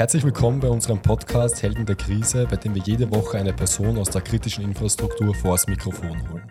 Herzlich willkommen bei unserem Podcast Helden der Krise, bei dem wir jede Woche eine Person aus der kritischen Infrastruktur vors Mikrofon holen.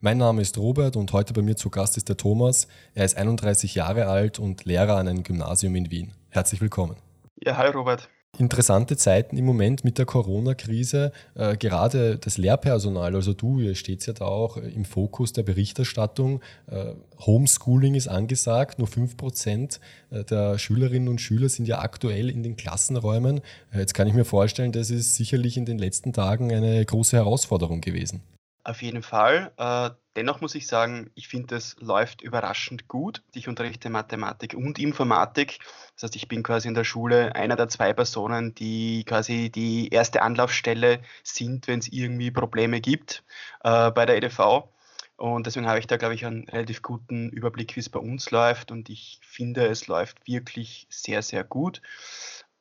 Mein Name ist Robert und heute bei mir zu Gast ist der Thomas. Er ist 31 Jahre alt und Lehrer an einem Gymnasium in Wien. Herzlich willkommen. Ja, hi Robert interessante Zeiten im Moment mit der Corona-Krise. Äh, gerade das Lehrpersonal, also du, ihr steht ja da auch im Fokus der Berichterstattung. Äh, Homeschooling ist angesagt, nur 5% äh, der Schülerinnen und Schüler sind ja aktuell in den Klassenräumen. Äh, jetzt kann ich mir vorstellen, das ist sicherlich in den letzten Tagen eine große Herausforderung gewesen. Auf jeden Fall. Äh, dennoch muss ich sagen, ich finde, es läuft überraschend gut. Ich unterrichte Mathematik und Informatik. Das heißt, ich bin quasi in der Schule einer der zwei Personen, die quasi die erste Anlaufstelle sind, wenn es irgendwie Probleme gibt äh, bei der EDV. Und deswegen habe ich da, glaube ich, einen relativ guten Überblick, wie es bei uns läuft. Und ich finde, es läuft wirklich sehr, sehr gut.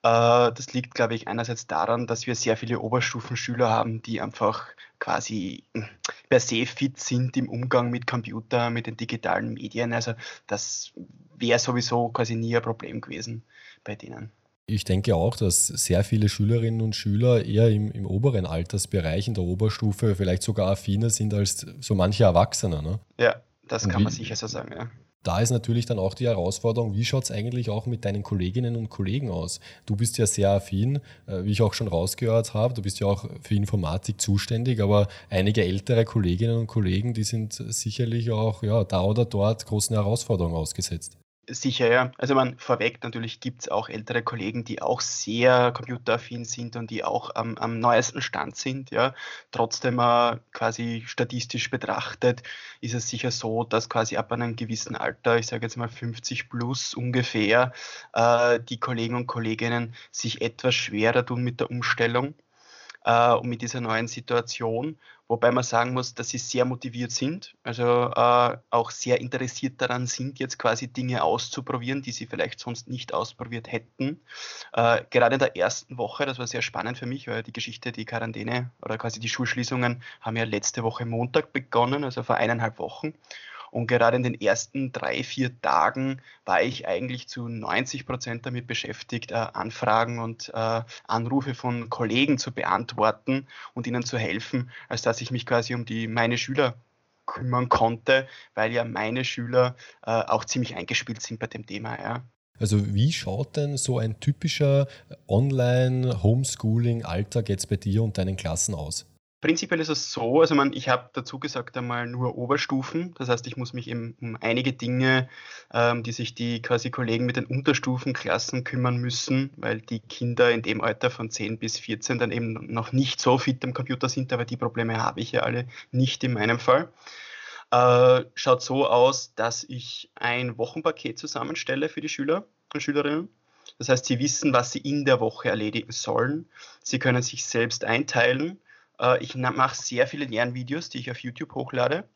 Äh, das liegt, glaube ich, einerseits daran, dass wir sehr viele Oberstufenschüler haben, die einfach quasi hm, per se fit sind im Umgang mit Computer, mit den digitalen Medien. Also das wäre sowieso quasi nie ein Problem gewesen bei denen. Ich denke auch, dass sehr viele Schülerinnen und Schüler eher im, im oberen Altersbereich, in der Oberstufe, vielleicht sogar affiner sind als so manche Erwachsene. Ne? Ja, das kann man sicher so sagen, ja da ist natürlich dann auch die Herausforderung, wie schaut es eigentlich auch mit deinen Kolleginnen und Kollegen aus? Du bist ja sehr affin, äh, wie ich auch schon rausgehört habe, du bist ja auch für Informatik zuständig, aber einige ältere Kolleginnen und Kollegen, die sind sicherlich auch ja, da oder dort großen Herausforderungen ausgesetzt. Sicher, ja. Also man vorweg, natürlich gibt es auch ältere Kollegen, die auch sehr computeraffin sind und die auch am, am neuesten Stand sind. Ja. Trotzdem äh, quasi statistisch betrachtet ist es sicher so, dass quasi ab einem gewissen Alter, ich sage jetzt mal 50 plus ungefähr, äh, die Kollegen und Kolleginnen sich etwas schwerer tun mit der Umstellung äh, und mit dieser neuen Situation. Wobei man sagen muss, dass sie sehr motiviert sind, also äh, auch sehr interessiert daran sind, jetzt quasi Dinge auszuprobieren, die sie vielleicht sonst nicht ausprobiert hätten. Äh, gerade in der ersten Woche, das war sehr spannend für mich, weil die Geschichte, die Quarantäne oder quasi die Schulschließungen haben ja letzte Woche Montag begonnen, also vor eineinhalb Wochen. Und gerade in den ersten drei, vier Tagen war ich eigentlich zu 90 Prozent damit beschäftigt, äh, Anfragen und äh, Anrufe von Kollegen zu beantworten und ihnen zu helfen, als dass ich mich quasi um die meine Schüler kümmern konnte, weil ja meine Schüler äh, auch ziemlich eingespielt sind bei dem Thema. Ja. Also wie schaut denn so ein typischer Online-Homeschooling-Alltag jetzt bei dir und deinen Klassen aus? Prinzipiell ist es so, also man, ich habe dazu gesagt einmal nur Oberstufen, das heißt, ich muss mich eben um einige Dinge, ähm, die sich die quasi Kollegen mit den Unterstufenklassen kümmern müssen, weil die Kinder in dem Alter von 10 bis 14 dann eben noch nicht so fit am Computer sind, aber die Probleme habe ich ja alle nicht in meinem Fall. Äh, schaut so aus, dass ich ein Wochenpaket zusammenstelle für die Schüler und Schülerinnen. Das heißt, sie wissen, was sie in der Woche erledigen sollen. Sie können sich selbst einteilen äh, ich mache sehr viele Lernvideos, die ich auf YouTube hochlade.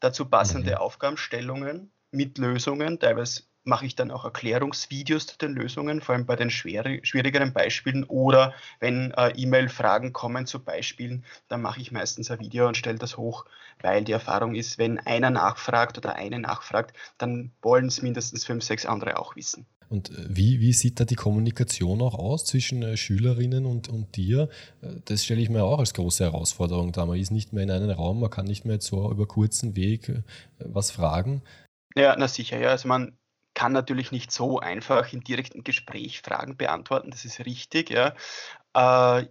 Dazu passende mhm. Aufgabenstellungen mit Lösungen. Teilweise mache ich dann auch Erklärungsvideos zu den Lösungen, vor allem bei den schwierigeren Beispielen oder wenn äh, E-Mail-Fragen kommen zu Beispielen, dann mache ich meistens ein Video und stelle das hoch, weil die Erfahrung ist, wenn einer nachfragt oder eine nachfragt, dann wollen es mindestens fünf, sechs andere auch wissen. Und äh, wie, wie sieht da die Kommunikation auch aus zwischen äh, Schülerinnen und, und dir? Äh, das stelle ich mir auch als große Herausforderung dar. Man ist nicht mehr in einem Raum, man kann nicht mehr so über kurzen Weg was fragen. Ja, na sicher, ja. Also man kann natürlich nicht so einfach im direkten Gespräch Fragen beantworten, das ist richtig, ja.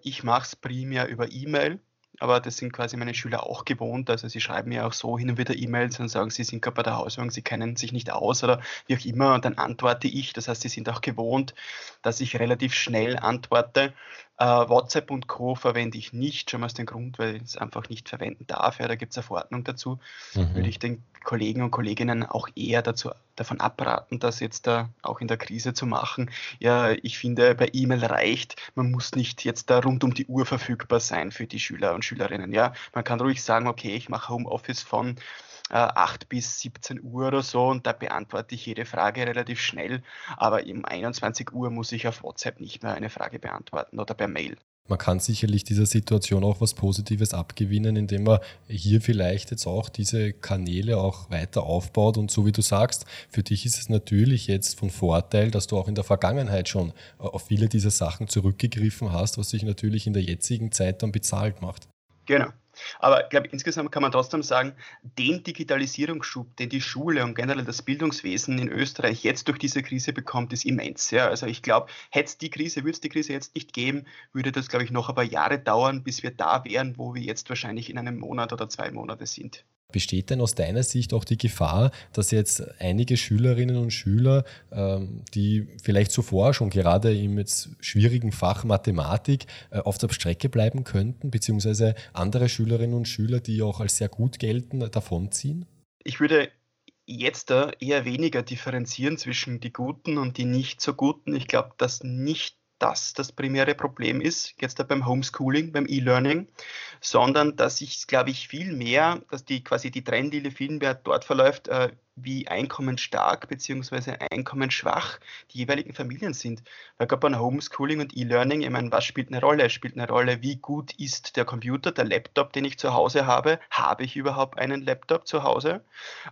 Ich mache es primär über E-Mail aber das sind quasi meine Schüler auch gewohnt. Also sie schreiben mir auch so hin und wieder E-Mails und sagen, sie sind gerade bei der Hausübung, sie kennen sich nicht aus oder wie auch immer und dann antworte ich. Das heißt, sie sind auch gewohnt, dass ich relativ schnell antworte. Äh, WhatsApp und Co. verwende ich nicht, schon aus dem Grund, weil ich es einfach nicht verwenden darf. Ja, da gibt es eine Verordnung dazu. Mhm. Würde ich den Kollegen und Kolleginnen auch eher dazu, davon abraten, das jetzt da auch in der Krise zu machen. Ja, ich finde, bei E-Mail reicht, man muss nicht jetzt da rund um die Uhr verfügbar sein für die Schüler und Schülerinnen. Ja, man kann ruhig sagen, okay, ich mache Homeoffice von äh, 8 bis 17 Uhr oder so und da beantworte ich jede Frage relativ schnell. Aber um 21 Uhr muss ich auf WhatsApp nicht mehr eine Frage beantworten oder per Mail. Man kann sicherlich dieser Situation auch was Positives abgewinnen, indem man hier vielleicht jetzt auch diese Kanäle auch weiter aufbaut. Und so wie du sagst, für dich ist es natürlich jetzt von Vorteil, dass du auch in der Vergangenheit schon auf viele dieser Sachen zurückgegriffen hast, was sich natürlich in der jetzigen Zeit dann bezahlt macht. Genau. Aber ich glaube, insgesamt kann man trotzdem sagen, den Digitalisierungsschub, den die Schule und generell das Bildungswesen in Österreich jetzt durch diese Krise bekommt, ist immens. Ja. Also ich glaube, hätte es die Krise, würde es die Krise jetzt nicht geben, würde das, glaube ich, noch ein paar Jahre dauern, bis wir da wären, wo wir jetzt wahrscheinlich in einem Monat oder zwei Monate sind. Besteht denn aus deiner Sicht auch die Gefahr, dass jetzt einige Schülerinnen und Schüler, ähm, die vielleicht zuvor schon gerade im jetzt schwierigen Fach Mathematik äh, auf der Strecke bleiben könnten, beziehungsweise andere Schülerinnen und Schüler, die auch als sehr gut gelten, davonziehen? Ich würde jetzt eher weniger differenzieren zwischen die Guten und die nicht so Guten. Ich glaube, dass nicht das das primäre Problem ist, jetzt beim Homeschooling, beim E-Learning, sondern dass ich, glaube ich, viel mehr, dass die quasi die Trennlinie viel mehr dort verläuft, äh, wie einkommensstark bzw. einkommensschwach die jeweiligen Familien sind. Weil gerade bei Homeschooling und E-Learning, ich meine, was spielt eine Rolle? Es spielt eine Rolle, wie gut ist der Computer, der Laptop, den ich zu Hause habe? Habe ich überhaupt einen Laptop zu Hause?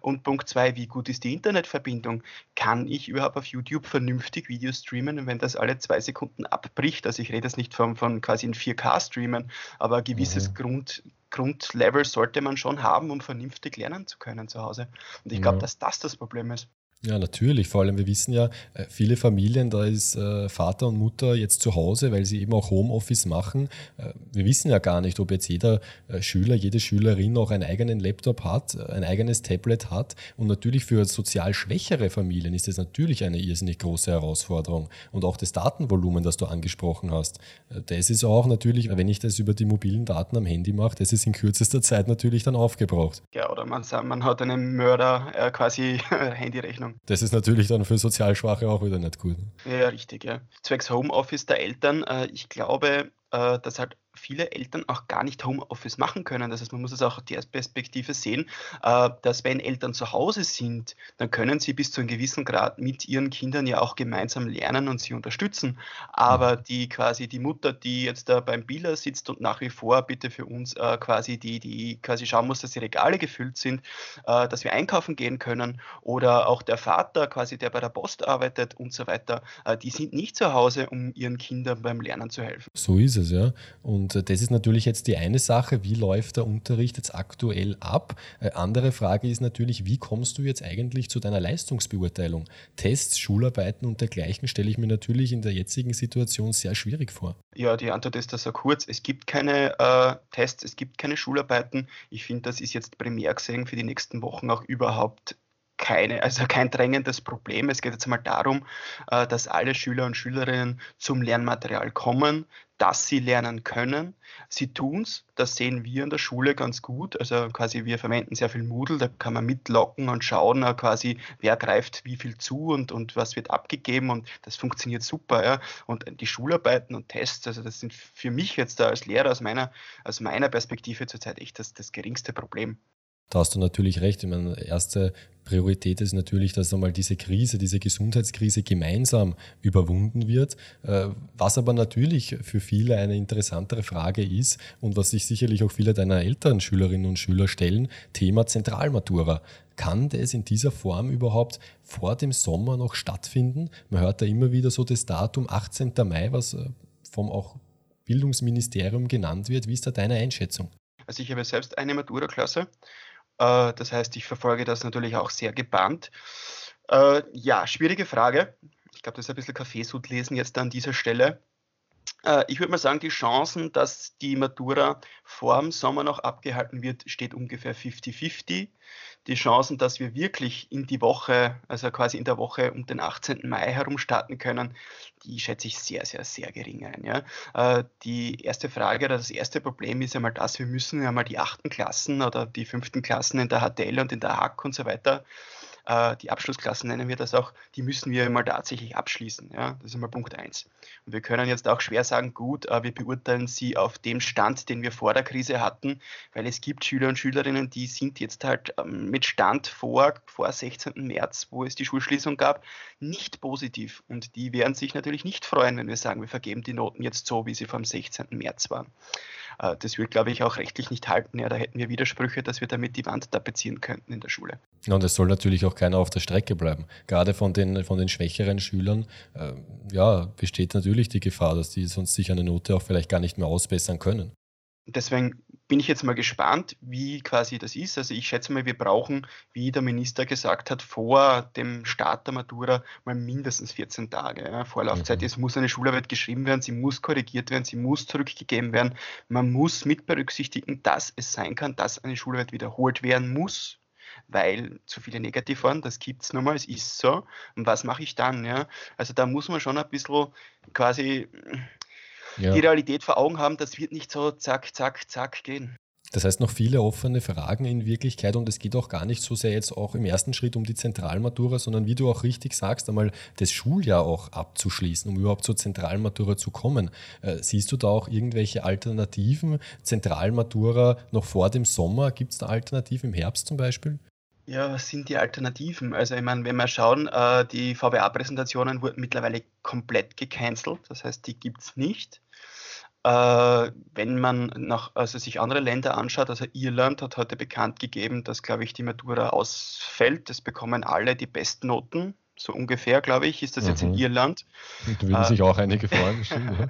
Und Punkt zwei, wie gut ist die Internetverbindung? Kann ich überhaupt auf YouTube vernünftig Videos streamen? Und wenn das alle zwei Sekunden abbricht, also ich rede jetzt nicht von, von quasi in 4K streamen, aber ein gewisses mhm. Grund, Grundlevel sollte man schon haben, um vernünftig lernen zu können zu Hause. Und ich glaube, ja. dass das das Problem ist. Ja, natürlich. Vor allem, wir wissen ja, äh, viele Familien, da ist äh, Vater und Mutter jetzt zu Hause, weil sie eben auch Homeoffice machen. Äh, wir wissen ja gar nicht, ob jetzt jeder Schüler, jede Schülerin auch einen eigenen Laptop hat, ein eigenes Tablet hat. Und natürlich für sozial schwächere Familien ist das natürlich eine irrsinnig große Herausforderung. Und auch das Datenvolumen, das du angesprochen hast, das ist auch natürlich, wenn ich das über die mobilen Daten am Handy mache, das ist in kürzester Zeit natürlich dann aufgebraucht. Ja, oder man, man hat einen Mörder quasi Handyrechnung Ahnung. Das ist natürlich dann für Sozialschwache auch wieder nicht gut. Ja, richtig, ja. Zwecks Homeoffice der Eltern, äh, ich glaube, äh, dass halt viele Eltern auch gar nicht Homeoffice machen können. Das heißt, man muss es auch aus der Perspektive sehen, äh, dass wenn Eltern zu Hause sind, dann können sie bis zu einem gewissen Grad mit ihren Kindern ja auch gemeinsam lernen und sie unterstützen. Aber mhm. die quasi die Mutter, die jetzt da beim Biller sitzt und nach wie vor bitte für uns äh, quasi die, die quasi schauen muss, dass die Regale gefüllt sind, äh, dass wir einkaufen gehen können oder auch der Vater quasi, der bei der Post arbeitet und so weiter, die sind nicht zu Hause, um ihren Kindern beim Lernen zu helfen. So ist es, ja. Und und äh, das ist natürlich jetzt die eine Sache, wie läuft der Unterricht jetzt aktuell ab? Äh, andere Frage ist natürlich, wie kommst du jetzt eigentlich zu deiner Leistungsbeurteilung? Tests, Schularbeiten und dergleichen stelle ich mir natürlich in der jetzigen Situation sehr schwierig vor. Ja, die Antwort ist da so kurz. Es gibt keine äh, Tests, es gibt keine Schularbeiten. Ich finde, das ist jetzt primär gesehen für die nächsten Wochen auch überhaupt keine, also kein drängendes Problem. Es geht jetzt mal darum, äh, dass alle Schüler und Schülerinnen zum Lernmaterial kommen, dass sie lernen können. Sie tun es, das sehen wir in der Schule ganz gut. Also quasi wir verwenden sehr viel Moodle, da kann man mitlocken und schauen äh, quasi, wer greift wie viel zu und, und was wird abgegeben und das funktioniert super. Ja. Und die Schularbeiten und Tests, also das sind für mich jetzt da als Lehrer aus meiner, aus meiner Perspektive zurzeit echt das, das geringste Problem. Da hast du natürlich recht. Ich meine, erste Priorität ist natürlich, dass einmal diese Krise, diese Gesundheitskrise gemeinsam überwunden wird. Äh, was aber natürlich für viele eine interessantere Frage ist und was sich sicherlich auch viele deiner Eltern, Schülerinnen und Schüler stellen, Thema Zentralmatura. Kann das in dieser Form überhaupt vor dem Sommer noch stattfinden? Man hört da immer wieder so das Datum 18. Mai, was äh, vom auch Bildungsministerium genannt wird. Wie ist da deine Einschätzung? Also ich habe selbst eine Matura-Klasse äh, das heißt, ich verfolge das natürlich auch sehr gebannt. Äh, ja, schwierige Frage. Ich glaube, das ist ein bisschen Kaffeesud lesen jetzt an dieser Stelle. Äh, ich würde mal sagen, die Chancen, dass die Matura vor dem Sommer noch abgehalten wird, steht ungefähr 50-50 die Chancen, dass wir wirklich in die Woche, also quasi in der Woche um den 18. Mai herum starten können, die schätze ich sehr, sehr, sehr gering ein. Ja. Äh, die erste Frage oder das erste Problem ist einmal das, wir müssen einmal die achten Klassen oder die fünften Klassen in der HTL und in der HAK und so weiter äh, die Abschlussklassen nennen wir das auch, die müssen wir mal tatsächlich abschließen. Ja? Das ist einmal Punkt eins. Und wir können jetzt auch schwer sagen, gut, äh, wir beurteilen sie auf dem Stand, den wir vor der Krise hatten, weil es gibt Schüler und Schülerinnen, die sind jetzt halt ähm, mit Stand vor, vor 16. März, wo es die Schulschließung gab, nicht positiv. Und die werden sich natürlich nicht freuen, wenn wir sagen, wir vergeben die Noten jetzt so, wie sie vom 16. März waren. Äh, das wird, glaube ich, auch rechtlich nicht halten. Ja, da hätten wir Widersprüche, dass wir damit die Wand tapezieren könnten in der Schule. Und es soll natürlich auch keiner auf der Strecke bleiben. Gerade von den, von den schwächeren Schülern äh, ja, besteht natürlich die Gefahr, dass die sonst sich eine Note auch vielleicht gar nicht mehr ausbessern können. Deswegen bin ich jetzt mal gespannt, wie quasi das ist. Also ich schätze mal, wir brauchen, wie der Minister gesagt hat, vor dem Start der Matura mal mindestens 14 Tage ja, Vorlaufzeit. Mhm. Es muss eine Schularbeit geschrieben werden, sie muss korrigiert werden, sie muss zurückgegeben werden. Man muss mit berücksichtigen, dass es sein kann, dass eine Schularbeit wiederholt werden muss weil zu viele negativ waren, das gibt es nochmal, es ist so. Und was mache ich dann? Ja? Also da muss man schon ein bisschen quasi ja. die Realität vor Augen haben, das wird nicht so zack, zack, zack gehen. Das heißt, noch viele offene Fragen in Wirklichkeit und es geht auch gar nicht so sehr jetzt auch im ersten Schritt um die Zentralmatura, sondern wie du auch richtig sagst, einmal das Schuljahr auch abzuschließen, um überhaupt zur Zentralmatura zu kommen. Äh, siehst du da auch irgendwelche Alternativen? Zentralmatura noch vor dem Sommer? Gibt es da Alternativen im Herbst zum Beispiel? Ja, was sind die Alternativen? Also ich meine, wenn wir schauen, äh, die VBA-Präsentationen wurden mittlerweile komplett gecancelt, das heißt, die gibt es nicht. Äh, wenn man nach, also sich andere Länder anschaut, also Irland hat heute bekannt gegeben, dass, glaube ich, die Matura ausfällt. Das bekommen alle die Bestnoten so ungefähr, glaube ich, ist das mhm. jetzt in mhm. Irland. Da würden äh, sich auch einige freuen.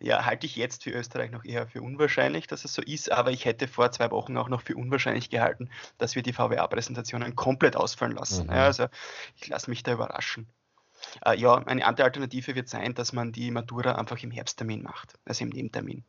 ja, halte ich jetzt für Österreich noch eher für unwahrscheinlich, dass es so ist, aber ich hätte vor zwei Wochen auch noch für unwahrscheinlich gehalten, dass wir die VWA-Präsentationen komplett ausfallen lassen. Mhm. Ja, also ich lasse mich da überraschen. Äh, ja, eine andere Alternative wird sein, dass man die Matura einfach im Herbsttermin macht, also im Nebentermin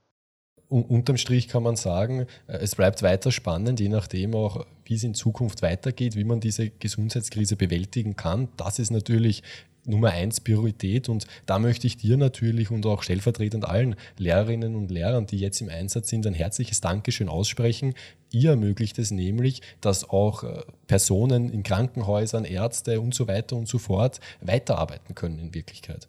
unterm Strich kann man sagen, äh, es bleibt weiter spannend, je nachdem auch, wie es in Zukunft weitergeht, wie man diese Gesundheitskrise bewältigen kann. Das ist natürlich Nummer eins Priorität und da möchte ich dir natürlich und auch stellvertretend allen Lehrerinnen und Lehrern, die jetzt im Einsatz sind, ein herzliches Dankeschön aussprechen. Ihr ermöglicht es nämlich, dass auch äh, Personen in Krankenhäusern, Ärzte und so weiter und so fort weiterarbeiten können in Wirklichkeit.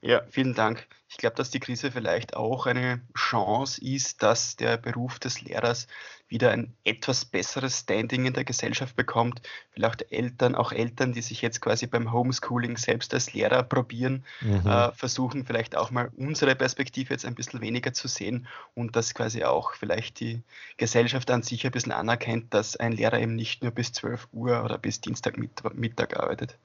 Ja, vielen Dank. Ich glaube, dass die Krise vielleicht auch eine Chance ist, dass der Beruf des Lehrers wieder ein etwas besseres Standing in der Gesellschaft bekommt. Vielleicht Eltern, auch Eltern, die sich jetzt quasi beim Homeschooling selbst als Lehrer probieren, mhm. äh, versuchen vielleicht auch mal unsere Perspektive jetzt ein bisschen weniger zu sehen und dass quasi auch vielleicht die Gesellschaft an sich ein bisschen anerkennt, dass ein Lehrer eben nicht nur bis 12 Uhr oder bis Dienstagmittag arbeitet.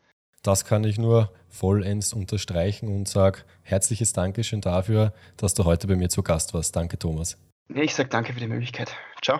Das kann ich nur vollends unterstreichen und sage herzliches Dankeschön dafür, dass du heute bei mir zu Gast warst. Danke, Thomas. Ich sage danke für die Möglichkeit. Ciao.